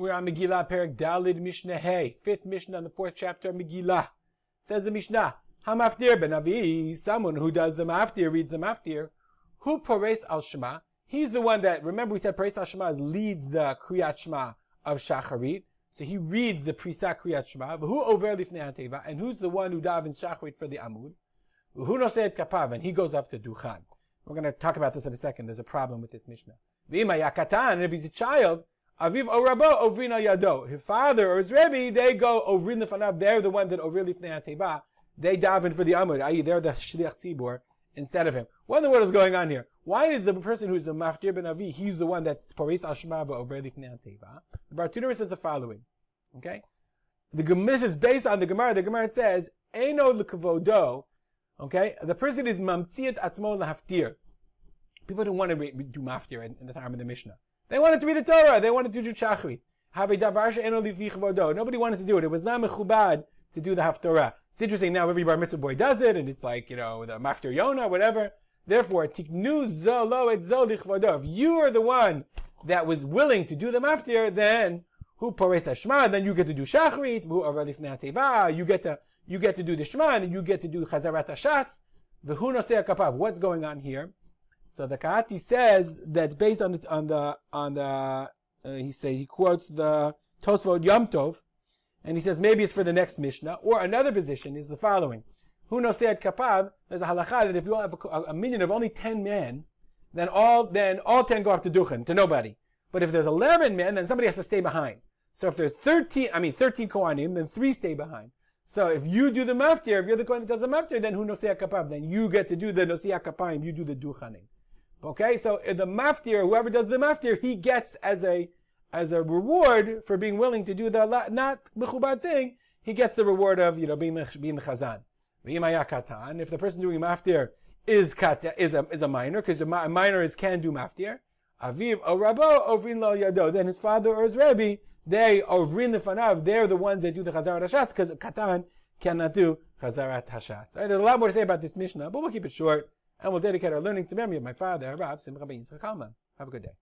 We're on Megillah, Perak Dalid Mishnah fifth Mishnah in the fourth chapter of Megillah. Says the Mishnah, Hamaftir ben Avi, someone who does the maftir, reads the maftir, who pores al Shema. He's the one that, remember we said pores al Shema leads the Kriyat Shema of Shacharit. So he reads the Prisa Kriyat Shema. Who over lifnei Teva, and who's the one who davens Shacharit for the Amud? Who knows it kapav, and he goes up to Duchan. We're going to talk about this in a second. There's a problem with this Mishnah. And if he's a child, Aviv o Rabo Ovrina Yado. His father or his Rebbe, they go Ovrin the Fanav. They're the one that Ovrin Lifnei Teva. They daven for the Amud, i.e., they're the Shliach Tzibor instead of him. What in the world is going on here? Why is the person who's the Maftir ben Avi, he's the one that's Paris al Shema Ovrin Lifnei Teva? The Bartenura says the following. Okay? The this is based on the Gemara. The Gemara says, Eno l'kavodo. Okay? The person is mamtziat atzmo lahaftir. People don't want to do maftir in the time of the Mishnah. They wanted to read the Torah. They wanted to do Shachrit. Nobody wanted to do it. It was not mechubad to do the Haftorah. It's interesting now every bar mitzvah boy does it, and it's like, you know, the Maftir Yona, whatever. Therefore, tiknu zolo et If you are the one that was willing to do the Maftir, then who pores Shema, then you get to do Shachrit, who are you get to you get to do the Shema, and then you get to do Chazarat Hashatz. What's going on here? So the Kehati says that based on the on the on the uh, he say he quotes the Tosfot Yom Tov, and he says maybe it's for the next Mishnah. Or another position is the following: Who knows at Kapav? There's a halacha that if you have a, a minyan of only ten men, then all then all ten go up to Duchen to nobody. But if there's eleven men, then somebody has to stay behind. So if there's thirteen, I mean thirteen Kohanim, then three stay behind. So if you do the maftir, if you're the Kohen that does the maftir, then who nosei kapav? Then you get to do the nosei kapayim. You do the duchanim. Okay, so the maftir, whoever does the maftir, he gets as a as a reward for being willing to do the not mechubad thing, he gets the reward of you know being the, being the chazan. If the person doing maftir is is a is a minor, because a minor is can do maftir. Aviv o rabo ovrin lo yado. Then his father or his rebbe, they ovrin the fanav. They're the ones that do the chazarat hashatz because katan cannot do chazarat hashatz. Right, there's a lot more to say about this mishnah, but we'll keep it short and we'll dedicate our learning to the memory of my father, Rav Simcha Ben Yitzchak Have a good day.